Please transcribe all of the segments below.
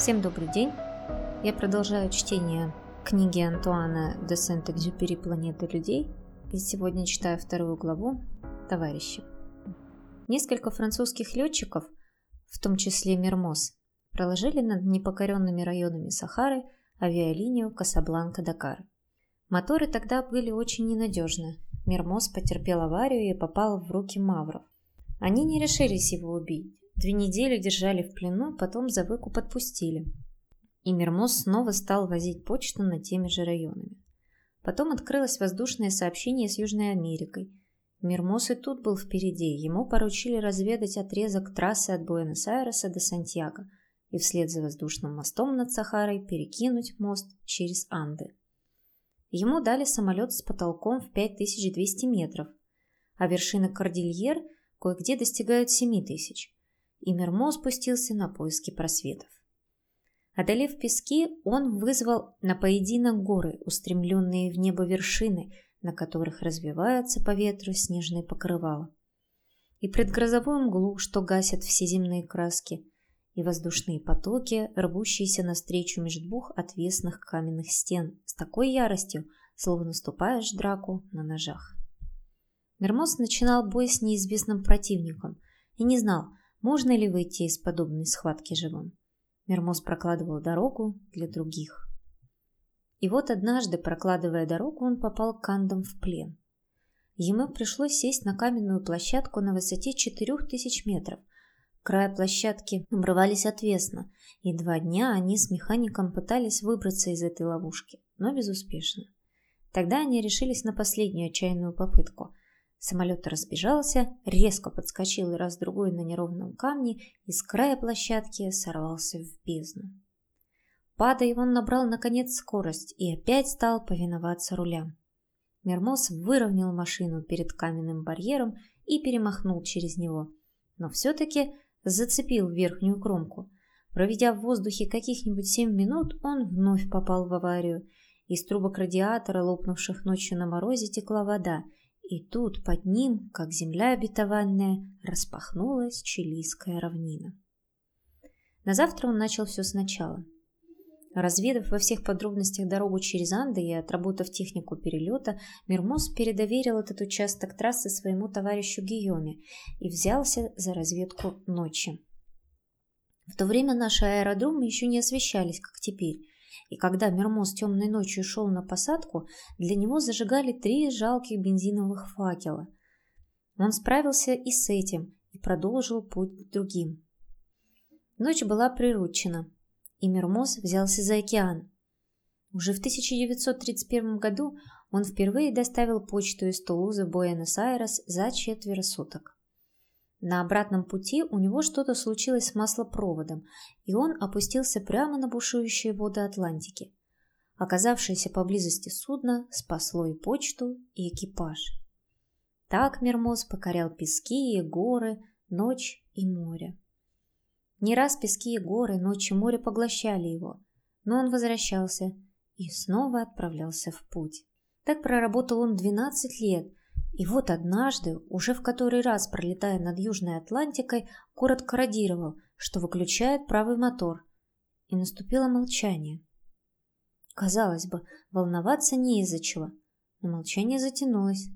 Всем добрый день! Я продолжаю чтение книги Антуана де Сент-Экзюпери «Планета людей» и сегодня читаю вторую главу «Товарищи». Несколько французских летчиков, в том числе Мермоз, проложили над непокоренными районами Сахары авиалинию Касабланка-Дакар. Моторы тогда были очень ненадежны. Мермоз потерпел аварию и попал в руки мавров. Они не решились его убить, Две недели держали в плену, потом за выкуп отпустили. И Мермоз снова стал возить почту над теми же районами. Потом открылось воздушное сообщение с Южной Америкой. Мермоз и тут был впереди. Ему поручили разведать отрезок трассы от Буэнос-Айреса до Сантьяго и вслед за воздушным мостом над Сахарой перекинуть мост через Анды. Ему дали самолет с потолком в 5200 метров, а вершины Кордильер кое-где достигают 7000 и Мермо спустился на поиски просветов. Одолев пески, он вызвал на поединок горы, устремленные в небо вершины, на которых развиваются по ветру снежные покрывала. И предгрозовую мглу, что гасят все земные краски, и воздушные потоки, рвущиеся навстречу между двух отвесных каменных стен с такой яростью, словно ступаешь драку на ножах. Мермоз начинал бой с неизвестным противником и не знал, можно ли выйти из подобной схватки живым? Мермоз прокладывал дорогу для других. И вот однажды, прокладывая дорогу, он попал к Андам в плен. Ему пришлось сесть на каменную площадку на высоте 4000 метров. Края площадки обрывались отвесно, и два дня они с механиком пытались выбраться из этой ловушки, но безуспешно. Тогда они решились на последнюю отчаянную попытку. Самолет разбежался, резко подскочил раз-другой на неровном камне и с края площадки сорвался в бездну. Падая, он набрал наконец скорость и опять стал повиноваться рулям. Мермоз выровнял машину перед каменным барьером и перемахнул через него, но все-таки зацепил верхнюю кромку. Проведя в воздухе каких-нибудь семь минут, он вновь попал в аварию. Из трубок радиатора, лопнувших ночью на морозе, текла вода – и тут под ним, как земля обетованная, распахнулась чилийская равнина. На завтра он начал все сначала. Разведав во всех подробностях дорогу через Анды и отработав технику перелета, Мирмоз передоверил этот участок трассы своему товарищу Гийоме и взялся за разведку ночи. В то время наши аэродромы еще не освещались, как теперь, и когда Мермоз темной ночью шел на посадку, для него зажигали три жалких бензиновых факела. Он справился и с этим, и продолжил путь к другим. Ночь была приручена, и Мермоз взялся за океан. Уже в 1931 году он впервые доставил почту из Тулузы в Буэнос-Айрес за четверо суток. На обратном пути у него что-то случилось с маслопроводом, и он опустился прямо на бушующие воды Атлантики. Оказавшееся поблизости судно спасло и почту, и экипаж. Так Мермоз покорял пески и горы, ночь и море. Не раз пески и горы, ночь и море поглощали его, но он возвращался и снова отправлялся в путь. Так проработал он 12 лет – и вот однажды, уже в который раз пролетая над Южной Атлантикой, коротко радировал, что выключает правый мотор. И наступило молчание. Казалось бы, волноваться не из-за чего, но молчание затянулось.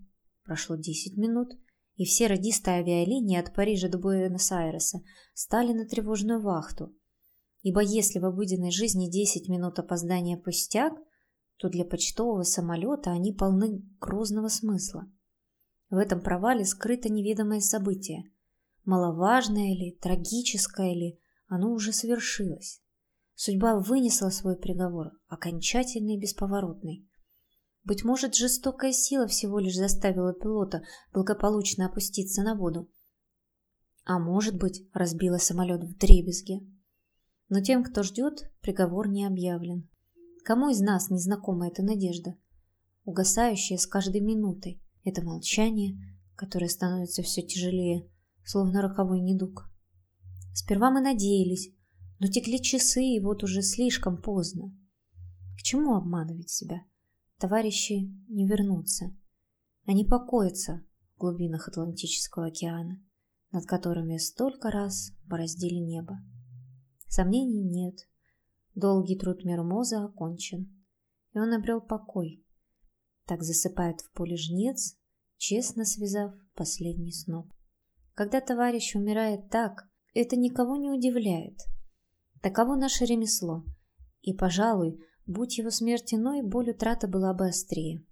Прошло 10 минут, и все радисты авиалинии от Парижа до Буэнос-Айреса стали на тревожную вахту. Ибо если в обыденной жизни 10 минут опоздания пустяк, то для почтового самолета они полны грозного смысла. В этом провале скрыто неведомое событие. Маловажное ли, трагическое ли, оно уже совершилось. Судьба вынесла свой приговор, окончательный и бесповоротный. Быть может, жестокая сила всего лишь заставила пилота благополучно опуститься на воду. А может быть, разбила самолет в дребезге. Но тем, кто ждет, приговор не объявлен. Кому из нас не знакома эта надежда, угасающая с каждой минутой? Это молчание, которое становится все тяжелее, словно роковой недуг. Сперва мы надеялись, но текли часы, и вот уже слишком поздно. К чему обманывать себя? Товарищи не вернутся. Они покоятся в глубинах Атлантического океана, над которыми столько раз бороздили небо. Сомнений нет. долгий труд Мермоза окончен, и он обрел покой. Так засыпает в поле жнец, честно связав последний сноп. Когда товарищ умирает так, это никого не удивляет. Таково наше ремесло, и, пожалуй, будь его смерть иной, боль утраты была бы острее.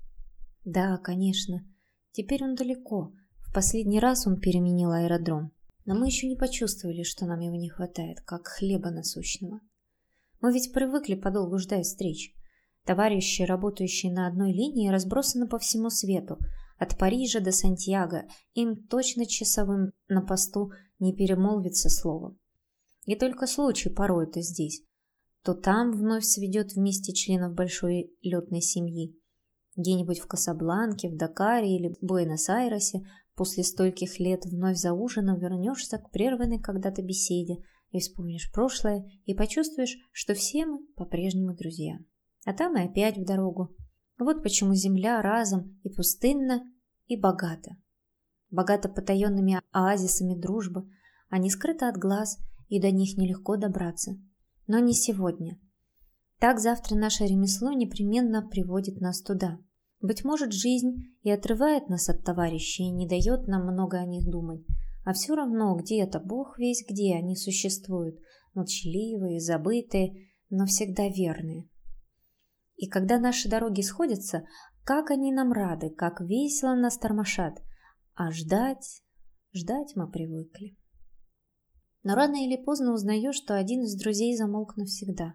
Да, конечно, теперь он далеко, в последний раз он переменил аэродром, но мы еще не почувствовали, что нам его не хватает, как хлеба насущного. Мы ведь привыкли подолгу ждать встреч. Товарищи, работающие на одной линии, разбросаны по всему свету, от Парижа до Сантьяго, им точно часовым на посту не перемолвится словом. И только случай порой это здесь. То там вновь сведет вместе членов большой летной семьи. Где-нибудь в Касабланке, в Дакаре или Буэнос-Айресе после стольких лет вновь за ужином вернешься к прерванной когда-то беседе и вспомнишь прошлое и почувствуешь, что все мы по-прежнему друзья. А там и опять в дорогу. Вот почему земля разом и пустынна, и богата. Богата потаенными оазисами дружбы, они скрыты от глаз, и до них нелегко добраться. Но не сегодня. Так завтра наше ремесло непременно приводит нас туда. Быть может, жизнь и отрывает нас от товарищей и не дает нам много о них думать, а все равно где-то, Бог весь где, они существуют, молчаливые, забытые, но всегда верные. И когда наши дороги сходятся, как они нам рады, как весело нас тормошат, а ждать, ждать мы привыкли. Но рано или поздно узнаешь, что один из друзей замолк навсегда.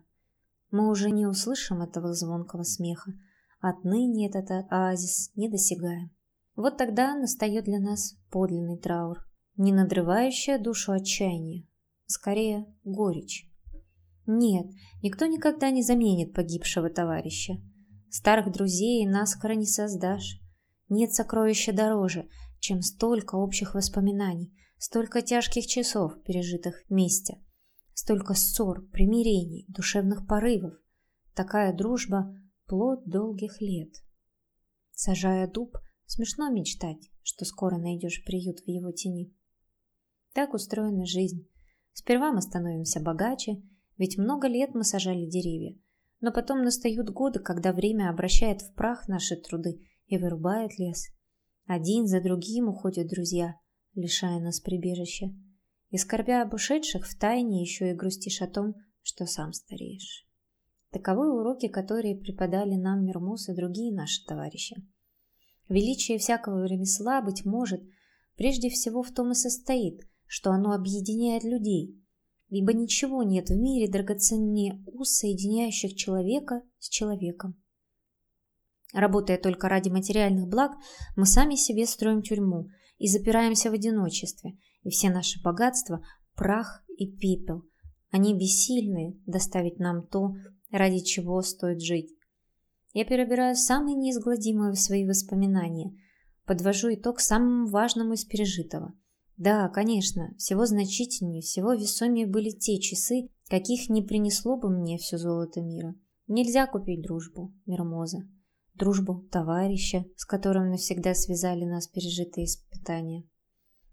Мы уже не услышим этого звонкого смеха, отныне этот оазис не досягаем. Вот тогда настает для нас подлинный траур, не надрывающая душу отчаяние, скорее горечь. Нет, никто никогда не заменит погибшего товарища. Старых друзей наскоро не создашь. Нет сокровища дороже, чем столько общих воспоминаний, столько тяжких часов, пережитых вместе, столько ссор, примирений, душевных порывов. Такая дружба – плод долгих лет. Сажая дуб, смешно мечтать, что скоро найдешь приют в его тени. Так устроена жизнь. Сперва мы становимся богаче, ведь много лет мы сажали деревья. Но потом настают годы, когда время обращает в прах наши труды и вырубает лес. Один за другим уходят друзья, лишая нас прибежища. И скорбя об ушедших, втайне еще и грустишь о том, что сам стареешь. Таковы уроки, которые преподали нам Мермус и другие наши товарищи. Величие всякого ремесла, быть может, прежде всего в том и состоит – что оно объединяет людей, ибо ничего нет в мире драгоценнее уз, соединяющих человека с человеком. Работая только ради материальных благ, мы сами себе строим тюрьму и запираемся в одиночестве, и все наши богатства – прах и пепел. Они бессильны доставить нам то, ради чего стоит жить. Я перебираю самые неизгладимые свои воспоминания, подвожу итог самому важному из пережитого – да, конечно, всего значительнее, всего весомее были те часы, каких не принесло бы мне все золото мира. Нельзя купить дружбу, Мирмоза. Дружбу товарища, с которым навсегда связали нас пережитые испытания.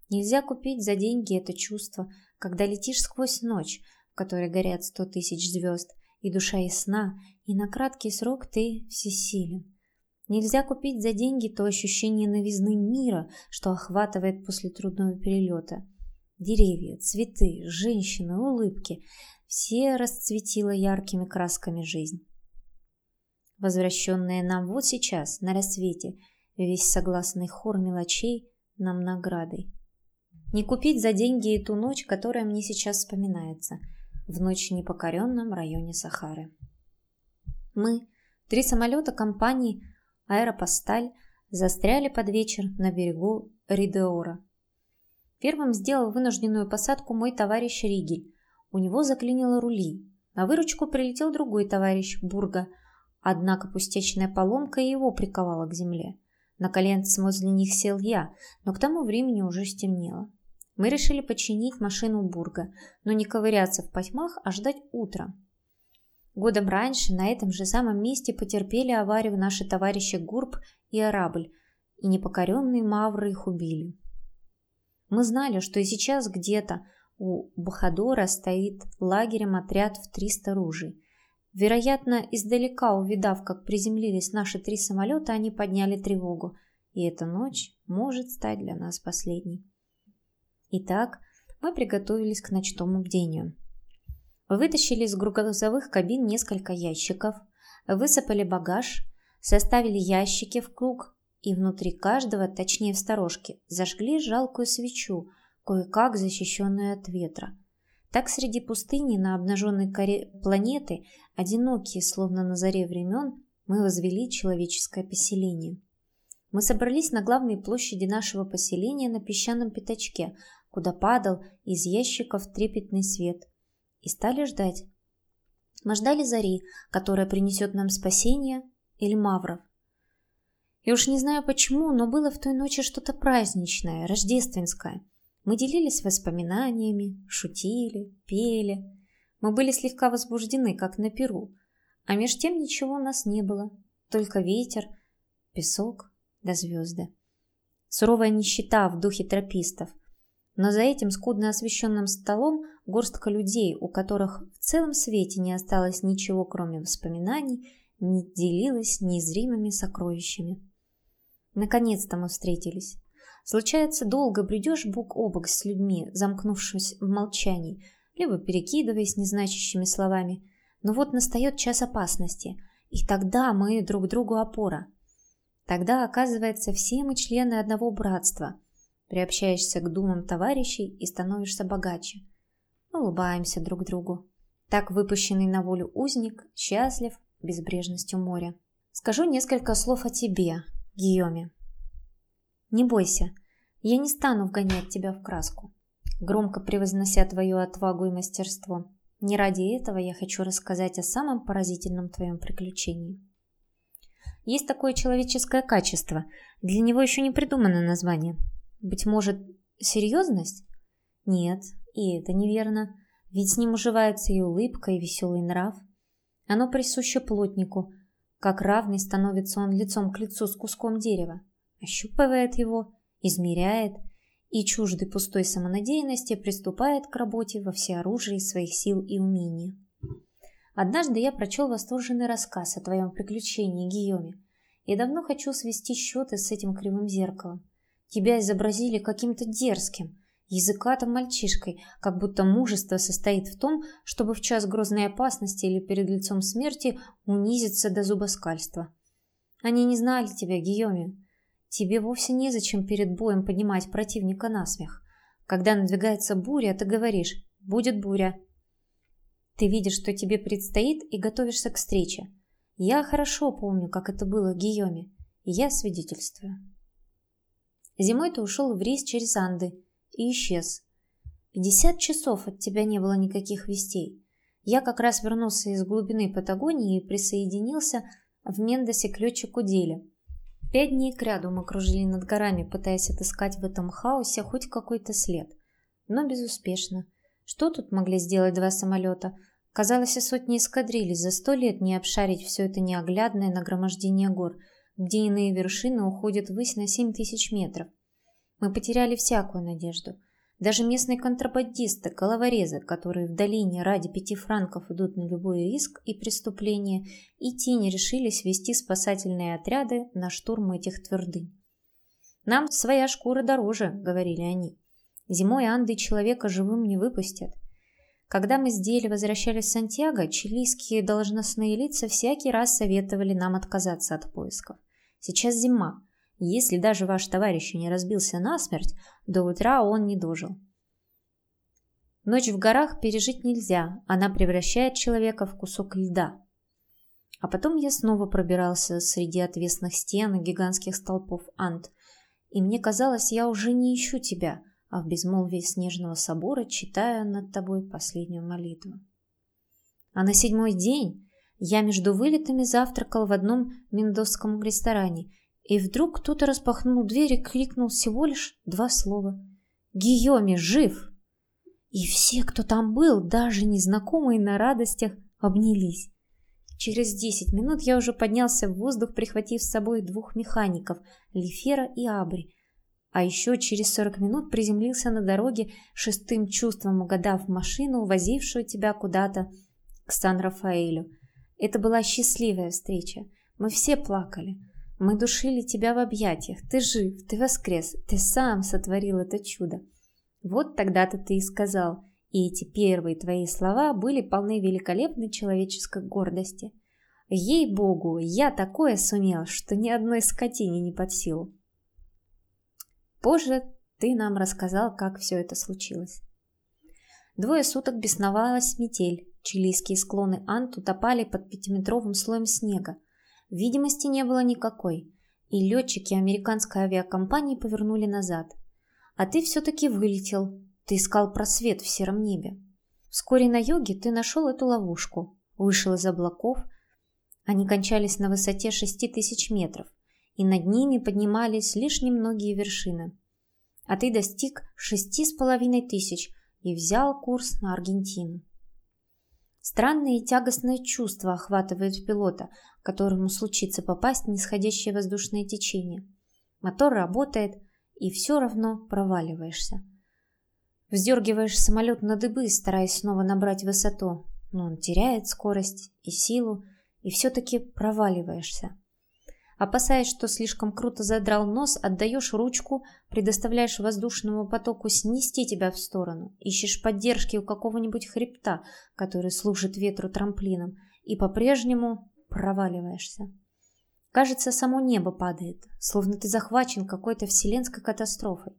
Нельзя купить за деньги это чувство, когда летишь сквозь ночь, в которой горят сто тысяч звезд, и душа ясна, и на краткий срок ты всесилен. Нельзя купить за деньги то ощущение новизны мира, что охватывает после трудного перелета. Деревья, цветы, женщины, улыбки – все расцветила яркими красками жизнь. Возвращенная нам вот сейчас, на рассвете, весь согласный хор мелочей нам наградой. Не купить за деньги и ту ночь, которая мне сейчас вспоминается, в ночь непокоренном районе Сахары. Мы, три самолета компании – аэропосталь застряли под вечер на берегу Ридеора. Первым сделал вынужденную посадку мой товарищ Ригель. У него заклинило рули. На выручку прилетел другой товарищ, Бурга. Однако пустячная поломка его приковала к земле. На коленце возле них сел я, но к тому времени уже стемнело. Мы решили починить машину Бурга, но не ковыряться в потьмах, а ждать утра. Годом раньше на этом же самом месте потерпели аварию наши товарищи Гурб и Арабль, и непокоренные мавры их убили. Мы знали, что и сейчас где-то у Бахадора стоит лагерем отряд в 300 ружей. Вероятно, издалека увидав, как приземлились наши три самолета, они подняли тревогу, и эта ночь может стать для нас последней. Итак, мы приготовились к ночному бдению. Вытащили из грузовых кабин несколько ящиков, высыпали багаж, составили ящики в круг и внутри каждого, точнее в сторожке, зажгли жалкую свечу, кое-как защищенную от ветра. Так среди пустыни на обнаженной коре планеты, одинокие, словно на заре времен, мы возвели человеческое поселение. Мы собрались на главной площади нашего поселения на песчаном пятачке, куда падал из ящиков трепетный свет, и стали ждать. Мы ждали зари, которая принесет нам спасение, или мавров. И уж не знаю почему, но было в той ночи что-то праздничное, рождественское. Мы делились воспоминаниями, шутили, пели. Мы были слегка возбуждены, как на перу. А меж тем ничего у нас не было. Только ветер, песок да звезды. Суровая нищета в духе тропистов. Но за этим скудно освещенным столом горстка людей, у которых в целом свете не осталось ничего, кроме воспоминаний, не делилась незримыми сокровищами. Наконец-то мы встретились. Случается, долго бредешь бок о бок с людьми, замкнувшись в молчании, либо перекидываясь незначащими словами. Но вот настает час опасности, и тогда мы друг другу опора. Тогда, оказывается, все мы члены одного братства. Приобщаешься к думам товарищей и становишься богаче. Улыбаемся друг другу. Так выпущенный на волю узник счастлив безбрежностью моря. Скажу несколько слов о тебе, Гийоме. Не бойся, я не стану вгонять тебя в краску, громко превознося твою отвагу и мастерство. Не ради этого я хочу рассказать о самом поразительном твоем приключении. Есть такое человеческое качество, для него еще не придумано название. Быть может, серьезность? Нет, и это неверно, ведь с ним уживается и улыбка, и веселый нрав. Оно присуще плотнику, как равный становится он лицом к лицу с куском дерева, ощупывает его, измеряет и чуждый пустой самонадеянности приступает к работе во всеоружии своих сил и умений. Однажды я прочел восторженный рассказ о твоем приключении, Гийоме, и давно хочу свести счеты с этим кривым зеркалом. Тебя изобразили каким-то дерзким, языкатым мальчишкой, как будто мужество состоит в том, чтобы в час грозной опасности или перед лицом смерти унизиться до зубоскальства. Они не знали тебя, Гийоми. Тебе вовсе незачем перед боем поднимать противника на смех. Когда надвигается буря, ты говоришь «будет буря». Ты видишь, что тебе предстоит, и готовишься к встрече. Я хорошо помню, как это было, Гийоме, и я свидетельствую. Зимой ты ушел в рейс через Анды, и исчез. Пятьдесят часов от тебя не было никаких вестей. Я как раз вернулся из глубины Патагонии и присоединился в Мендосе к летчику Деле. Пять дней кряду мы кружили над горами, пытаясь отыскать в этом хаосе хоть какой-то след. Но безуспешно. Что тут могли сделать два самолета? Казалось, и сотни эскадрилей за сто лет не обшарить все это неоглядное нагромождение гор, где иные вершины уходят ввысь на семь тысяч метров. Мы потеряли всякую надежду. Даже местные контрабандисты, головорезы, которые в долине ради пяти франков идут на любой риск и преступление, и те не решились вести спасательные отряды на штурм этих твердынь. «Нам своя шкура дороже», — говорили они. «Зимой Анды человека живым не выпустят». Когда мы с Дели возвращались в Сантьяго, чилийские должностные лица всякий раз советовали нам отказаться от поисков. Сейчас зима, если даже ваш товарищ не разбился насмерть, до утра он не дожил. Ночь в горах пережить нельзя, она превращает человека в кусок льда. А потом я снова пробирался среди отвесных стен и гигантских столпов Ант, и мне казалось, я уже не ищу тебя, а в безмолвии снежного собора читаю над тобой последнюю молитву. А на седьмой день я между вылетами завтракал в одном мендосском ресторане – и вдруг кто-то распахнул дверь и крикнул всего лишь два слова. «Гийоми жив!» И все, кто там был, даже незнакомые на радостях, обнялись. Через десять минут я уже поднялся в воздух, прихватив с собой двух механиков, Лифера и Абри. А еще через сорок минут приземлился на дороге, шестым чувством угадав машину, возившую тебя куда-то к Сан-Рафаэлю. Это была счастливая встреча. Мы все плакали. Мы душили тебя в объятиях. Ты жив, ты воскрес, ты сам сотворил это чудо. Вот тогда-то ты и сказал, и эти первые твои слова были полны великолепной человеческой гордости. Ей-богу, я такое сумел, что ни одной скотине не под силу. Позже ты нам рассказал, как все это случилось. Двое суток бесновалась метель. Чилийские склоны Ант утопали под пятиметровым слоем снега. Видимости не было никакой, и летчики американской авиакомпании повернули назад. А ты все-таки вылетел. Ты искал просвет в сером небе. Вскоре на юге ты нашел эту ловушку, вышел из облаков. Они кончались на высоте шести тысяч метров, и над ними поднимались лишь немногие вершины. А ты достиг шести с половиной тысяч и взял курс на Аргентину. Странное и тягостное чувство охватывает пилота, которому случится попасть в нисходящее воздушное течение. Мотор работает, и все равно проваливаешься. Вздергиваешь самолет на дыбы, стараясь снова набрать высоту, но он теряет скорость и силу, и все-таки проваливаешься. Опасаясь, что слишком круто задрал нос, отдаешь ручку, предоставляешь воздушному потоку снести тебя в сторону, ищешь поддержки у какого-нибудь хребта, который служит ветру трамплином, и по-прежнему проваливаешься. Кажется, само небо падает, словно ты захвачен какой-то вселенской катастрофой.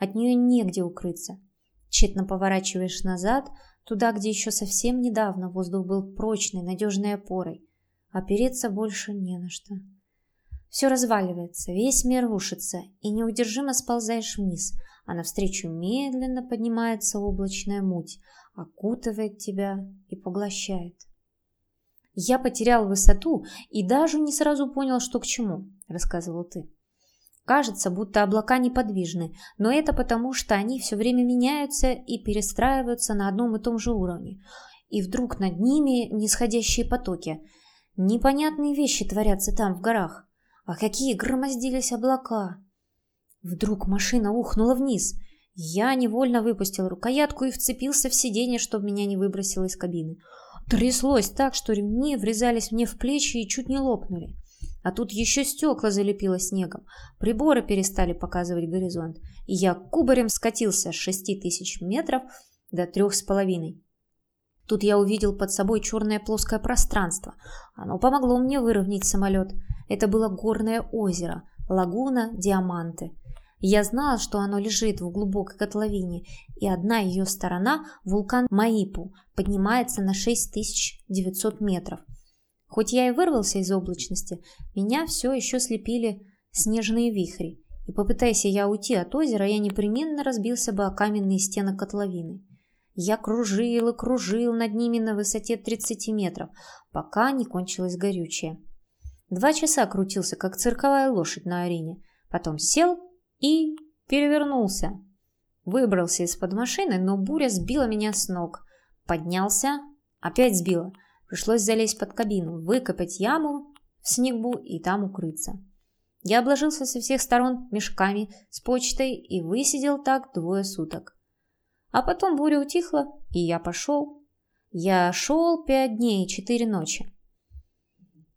От нее негде укрыться. Тщетно поворачиваешь назад, туда, где еще совсем недавно воздух был прочной, надежной опорой. Опереться больше не на что. Все разваливается, весь мир рушится, и неудержимо сползаешь вниз, а навстречу медленно поднимается облачная муть, окутывает тебя и поглощает. «Я потерял высоту и даже не сразу понял, что к чему», — рассказывал ты. Кажется, будто облака неподвижны, но это потому, что они все время меняются и перестраиваются на одном и том же уровне. И вдруг над ними нисходящие потоки. Непонятные вещи творятся там, в горах. А какие громоздились облака! Вдруг машина ухнула вниз. Я невольно выпустил рукоятку и вцепился в сиденье, чтобы меня не выбросило из кабины. Тряслось так, что ремни врезались мне в плечи и чуть не лопнули. А тут еще стекла залепило снегом, приборы перестали показывать горизонт, и я кубарем скатился с шести тысяч метров до трех с половиной. Тут я увидел под собой черное плоское пространство. Оно помогло мне выровнять самолет. Это было горное озеро, лагуна Диаманты. Я знал, что оно лежит в глубокой котловине, и одна ее сторона, вулкан Маипу, поднимается на 6900 метров. Хоть я и вырвался из облачности, меня все еще слепили снежные вихри, и попытайся я уйти от озера, я непременно разбился бы о каменные стены котловины. Я кружил и кружил над ними на высоте 30 метров, пока не кончилось горючее. Два часа крутился, как цирковая лошадь на арене, потом сел и перевернулся. Выбрался из-под машины, но буря сбила меня с ног. Поднялся, опять сбила. Пришлось залезть под кабину, выкопать яму в снегу и там укрыться. Я обложился со всех сторон мешками с почтой и высидел так двое суток. А потом буря утихла, и я пошел. Я шел пять дней и четыре ночи.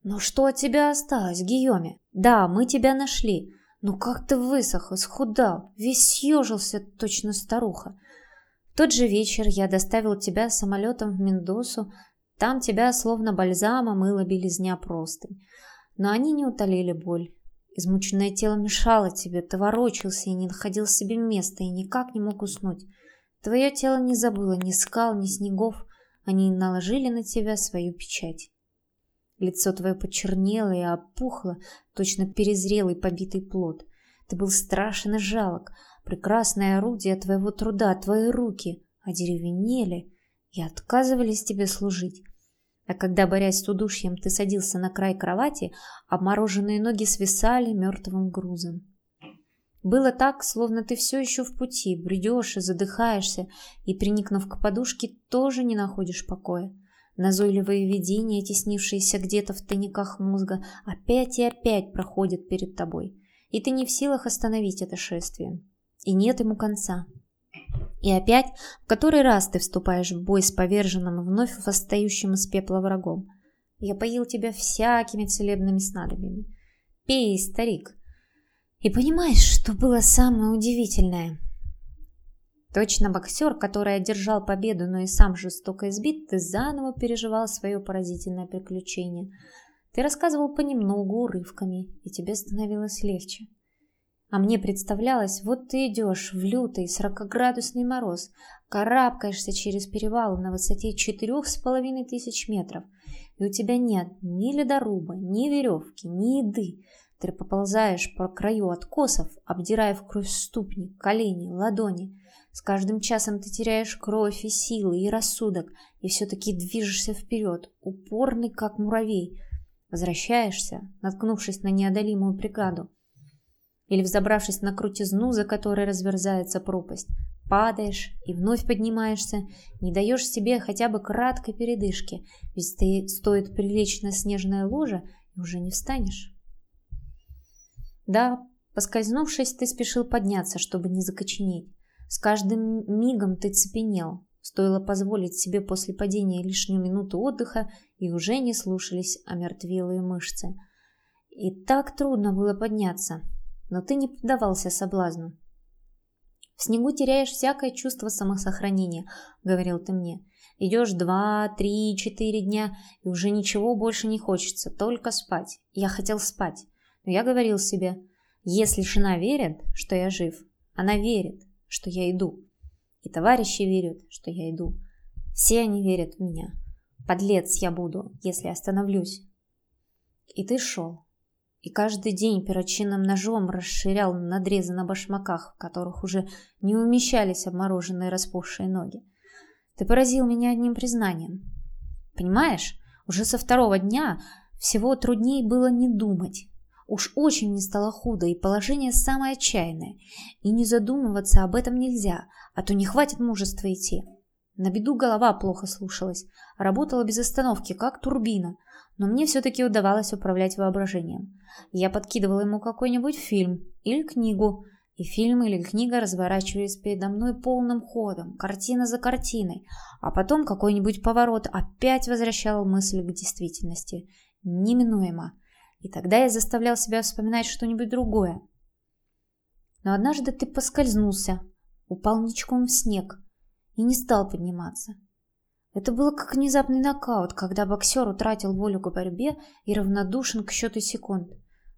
«Ну что от тебя осталось, Гийоме? Да, мы тебя нашли. Ну как ты высох, исхудал, весь съежился, точно старуха. В тот же вечер я доставил тебя самолетом в Мендосу, там тебя словно бальзамом мыло белизня простынь. Но они не утолили боль. Измученное тело мешало тебе, ты ворочался и не находил себе места, и никак не мог уснуть. Твое тело не забыло ни скал, ни снегов, они наложили на тебя свою печать. Лицо твое почернело и опухло, точно перезрелый побитый плод. Ты был страшен и жалок, прекрасное орудие твоего труда, твои руки одеревенели и отказывались тебе служить. А когда, борясь с удушьем, ты садился на край кровати, обмороженные ноги свисали мертвым грузом. Было так, словно ты все еще в пути, бредешь и задыхаешься, и, приникнув к подушке, тоже не находишь покоя. Назойливые видения, теснившиеся где-то в тайниках мозга, опять и опять проходят перед тобой, и ты не в силах остановить это шествие. И нет ему конца. И опять, в который раз ты вступаешь в бой с поверженным вновь восстающим из пепла врагом. Я поил тебя всякими целебными снадобьями. Пей, старик. И понимаешь, что было самое удивительное? Точно боксер, который одержал победу, но и сам жестоко избит, ты заново переживал свое поразительное приключение. Ты рассказывал понемногу, урывками, и тебе становилось легче. А мне представлялось, вот ты идешь в лютый сорокоградусный мороз, карабкаешься через перевал на высоте четырех с половиной тысяч метров, и у тебя нет ни ледоруба, ни веревки, ни еды. Ты поползаешь по краю откосов, обдирая в кровь ступни, колени, ладони. С каждым часом ты теряешь кровь и силы, и рассудок, и все-таки движешься вперед, упорный, как муравей. Возвращаешься, наткнувшись на неодолимую преграду, или взобравшись на крутизну, за которой разверзается пропасть, падаешь и вновь поднимаешься, не даешь себе хотя бы краткой передышки, ведь ты стоит прилечь на снежное ложе и уже не встанешь. Да, поскользнувшись, ты спешил подняться, чтобы не закоченеть. С каждым мигом ты цепенел. Стоило позволить себе после падения лишнюю минуту отдыха, и уже не слушались омертвелые мышцы. И так трудно было подняться, но ты не поддавался соблазну. «В снегу теряешь всякое чувство самосохранения», — говорил ты мне. «Идешь два, три, четыре дня, и уже ничего больше не хочется, только спать. Я хотел спать, но я говорил себе, если жена верит, что я жив, она верит, что я иду. И товарищи верят, что я иду. Все они верят в меня. Подлец я буду, если остановлюсь». И ты шел и каждый день перочинным ножом расширял надрезы на башмаках, в которых уже не умещались обмороженные распухшие ноги. Ты поразил меня одним признанием. Понимаешь, уже со второго дня всего труднее было не думать. Уж очень мне стало худо, и положение самое отчаянное. И не задумываться об этом нельзя, а то не хватит мужества идти. На беду голова плохо слушалась, работала без остановки, как турбина, но мне все-таки удавалось управлять воображением. Я подкидывала ему какой-нибудь фильм или книгу, и фильм или книга разворачивались передо мной полным ходом, картина за картиной, а потом какой-нибудь поворот опять возвращал мысль к действительности. Неминуемо. И тогда я заставлял себя вспоминать что-нибудь другое. Но однажды ты поскользнулся, упал ничком в снег и не стал подниматься. Это было как внезапный нокаут, когда боксер утратил волю к борьбе и равнодушен к счету секунд,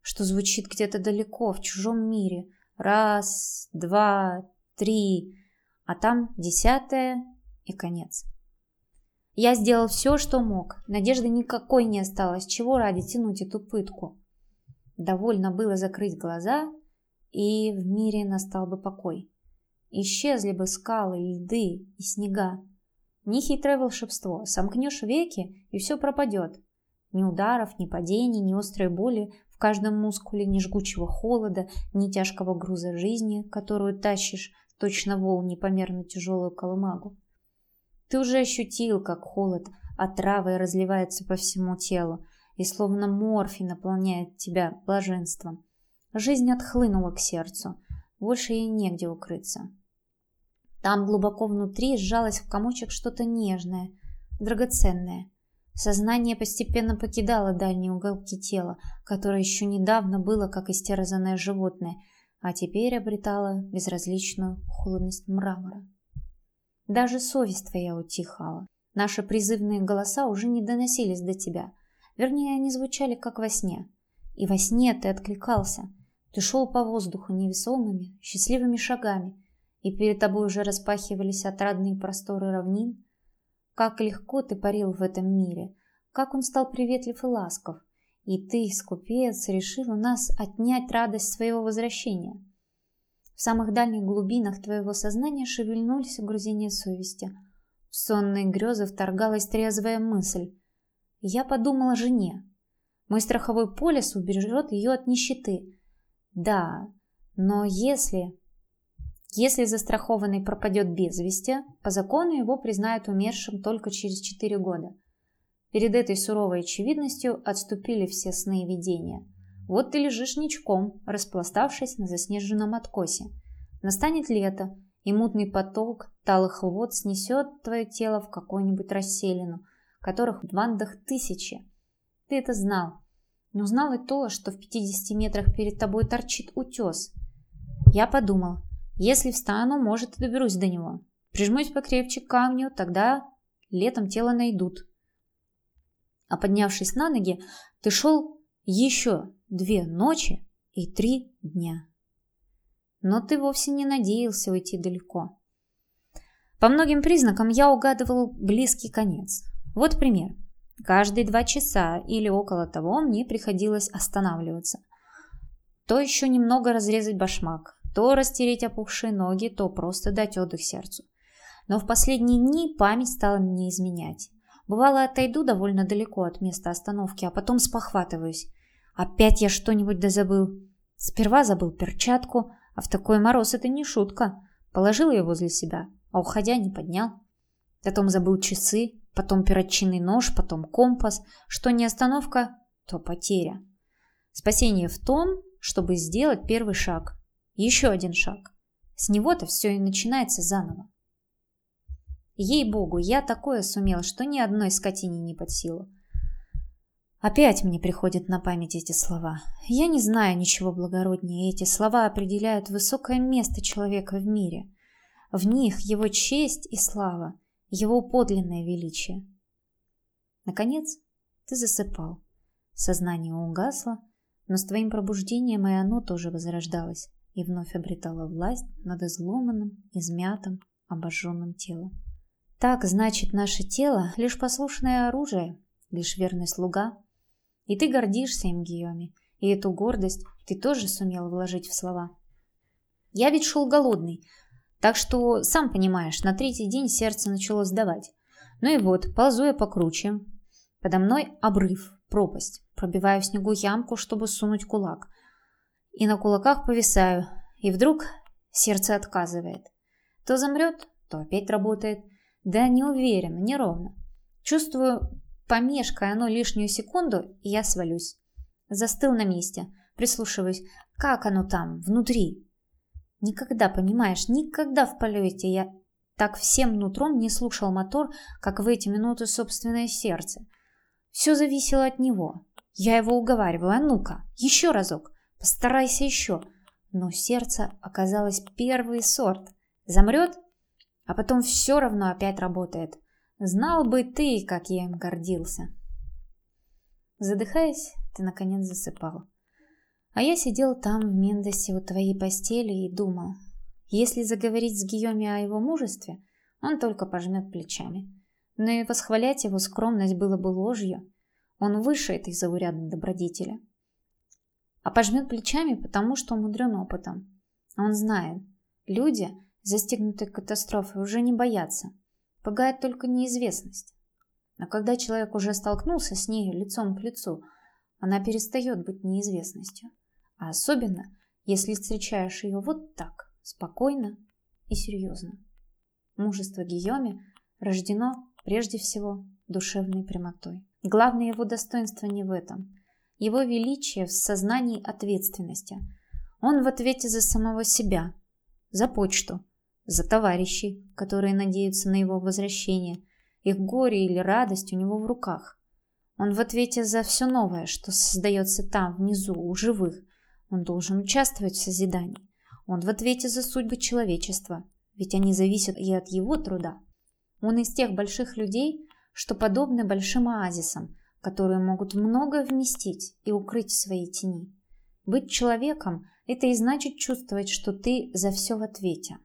что звучит где-то далеко, в чужом мире. Раз, два, три, а там десятое и конец. Я сделал все, что мог. Надежды никакой не осталось, чего ради тянуть эту пытку. Довольно было закрыть глаза, и в мире настал бы покой. Исчезли бы скалы, льды и снега. Нехитрое волшебство. Сомкнешь веки, и все пропадет. Ни ударов, ни падений, ни острой боли в каждом мускуле, ни жгучего холода, ни тяжкого груза жизни, которую тащишь, точно вол непомерно тяжелую колымагу. Ты уже ощутил, как холод отравой разливается по всему телу, и словно морфий наполняет тебя блаженством. Жизнь отхлынула к сердцу, больше ей негде укрыться. Там глубоко внутри сжалось в комочек что-то нежное, драгоценное. Сознание постепенно покидало дальние уголки тела, которое еще недавно было как истерзанное животное, а теперь обретало безразличную холодность мрамора. Даже совесть твоя утихала. Наши призывные голоса уже не доносились до тебя. Вернее, они звучали как во сне. И во сне ты откликался. Ты шел по воздуху невесомыми, счастливыми шагами – и перед тобой уже распахивались отрадные просторы равнин. Как легко ты парил в этом мире, как он стал приветлив и ласков, и ты, скупец, у нас отнять радость своего возвращения. В самых дальних глубинах твоего сознания шевельнулись угрызения совести. В сонные грезы вторгалась трезвая мысль. Я подумала о жене. Мой страховой полис убережет ее от нищеты. Да, но если если застрахованный пропадет без вести, по закону его признают умершим только через 4 года. Перед этой суровой очевидностью отступили все сны и видения. Вот ты лежишь ничком, распластавшись на заснеженном откосе. Настанет лето, и мутный поток талых вод снесет твое тело в какую-нибудь расселину, которых в бандах тысячи. Ты это знал. Но знал и то, что в 50 метрах перед тобой торчит утес. Я подумал, если встану, может, и доберусь до него. Прижмусь покрепче к камню, тогда летом тело найдут. А поднявшись на ноги, ты шел еще две ночи и три дня. Но ты вовсе не надеялся уйти далеко. По многим признакам я угадывал близкий конец. Вот пример. Каждые два часа или около того мне приходилось останавливаться. То еще немного разрезать башмак, то растереть опухшие ноги, то просто дать отдых сердцу. Но в последние дни память стала мне изменять. Бывало, отойду довольно далеко от места остановки, а потом спохватываюсь. Опять я что-нибудь дозабыл. Сперва забыл перчатку, а в такой мороз это не шутка. Положил ее возле себя, а уходя не поднял. Потом забыл часы, потом перочинный нож, потом компас. Что не остановка, то потеря. Спасение в том, чтобы сделать первый шаг. Еще один шаг. С него-то все и начинается заново. Ей-богу, я такое сумел, что ни одной скотине не под силу. Опять мне приходят на память эти слова. Я не знаю ничего благороднее. Эти слова определяют высокое место человека в мире. В них его честь и слава, его подлинное величие. Наконец, ты засыпал. Сознание угасло, но с твоим пробуждением и оно тоже возрождалось и вновь обретало власть над изломанным, измятым, обожженным телом. Так, значит, наше тело — лишь послушное оружие, лишь верный слуга. И ты гордишься им, Гийоми, и эту гордость ты тоже сумел вложить в слова. Я ведь шел голодный, так что, сам понимаешь, на третий день сердце начало сдавать. Ну и вот, ползу я покруче. Подо мной обрыв, пропасть. Пробиваю в снегу ямку, чтобы сунуть кулак. И на кулаках повисаю. И вдруг сердце отказывает. То замрет, то опять работает – да не уверена, неровно. Чувствую, помешкая оно лишнюю секунду, и я свалюсь. Застыл на месте, прислушиваюсь, как оно там, внутри. Никогда, понимаешь, никогда в полете я так всем нутром не слушал мотор, как в эти минуты собственное сердце. Все зависело от него. Я его уговариваю, а ну-ка, еще разок, постарайся еще. Но сердце оказалось первый сорт. Замрет а потом все равно опять работает. Знал бы ты, как я им гордился. Задыхаясь, ты наконец засыпал. А я сидел там в Мендосе у твоей постели и думал, если заговорить с Гийоми о его мужестве, он только пожмет плечами. Но и восхвалять его скромность было бы ложью. Он выше этой заурядной добродетели. А пожмет плечами, потому что умудрен опытом. Он знает, люди – застигнутые катастрофой, уже не боятся. Пугает только неизвестность. Но когда человек уже столкнулся с ней лицом к лицу, она перестает быть неизвестностью. А особенно, если встречаешь ее вот так, спокойно и серьезно. Мужество Гийоме рождено прежде всего душевной прямотой. Главное его достоинство не в этом. Его величие в сознании ответственности. Он в ответе за самого себя, за почту, за товарищей, которые надеются на его возвращение. Их горе или радость у него в руках. Он в ответе за все новое, что создается там, внизу, у живых. Он должен участвовать в созидании. Он в ответе за судьбы человечества, ведь они зависят и от его труда. Он из тех больших людей, что подобны большим оазисам, которые могут многое вместить и укрыть в своей тени. Быть человеком – это и значит чувствовать, что ты за все в ответе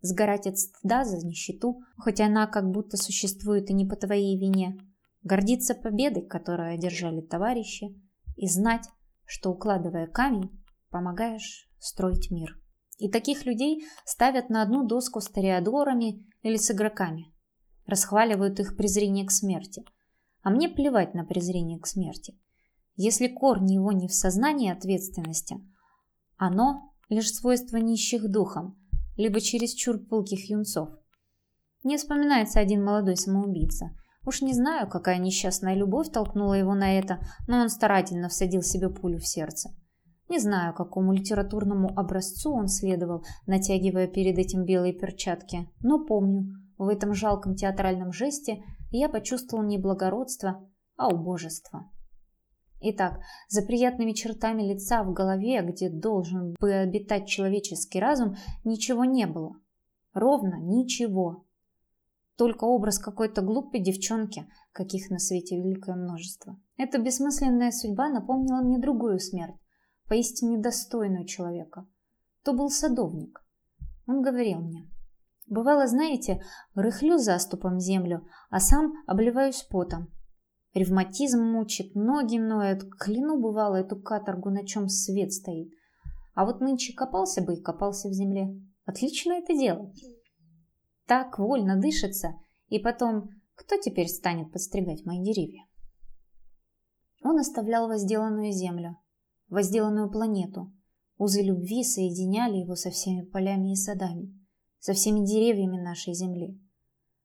сгорать от стыда за нищету, хоть она как будто существует и не по твоей вине, гордиться победой, которую одержали товарищи, и знать, что, укладывая камень, помогаешь строить мир. И таких людей ставят на одну доску с тореадорами или с игроками. Расхваливают их презрение к смерти. А мне плевать на презрение к смерти. Если корни его не в сознании ответственности, оно лишь свойство нищих духом – либо чересчур пылких юнцов. Не вспоминается один молодой самоубийца. Уж не знаю, какая несчастная любовь толкнула его на это, но он старательно всадил себе пулю в сердце. Не знаю, какому литературному образцу он следовал, натягивая перед этим белые перчатки, но помню, в этом жалком театральном жесте я почувствовал не благородство, а убожество. Итак, за приятными чертами лица в голове, где должен бы обитать человеческий разум, ничего не было. Ровно ничего. Только образ какой-то глупой девчонки, каких на свете великое множество. Эта бессмысленная судьба напомнила мне другую смерть, поистине достойную человека. То был садовник. Он говорил мне, Бывало, знаете, рыхлю заступом землю, а сам обливаюсь потом. Ревматизм мучит, ноги ноют, кляну бывало эту каторгу, на чем свет стоит. А вот нынче копался бы и копался в земле. Отлично это дело. Так вольно дышится, и потом, кто теперь станет подстригать мои деревья? Он оставлял возделанную землю, возделанную планету. Узы любви соединяли его со всеми полями и садами со всеми деревьями нашей земли.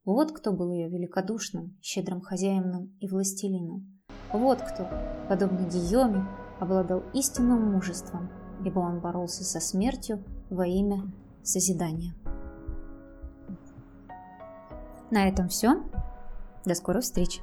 Вот кто был ее великодушным, щедрым хозяином и властелином. Вот кто, подобно Гийоме, обладал истинным мужеством, ибо он боролся со смертью во имя созидания. На этом все. До скорых встреч!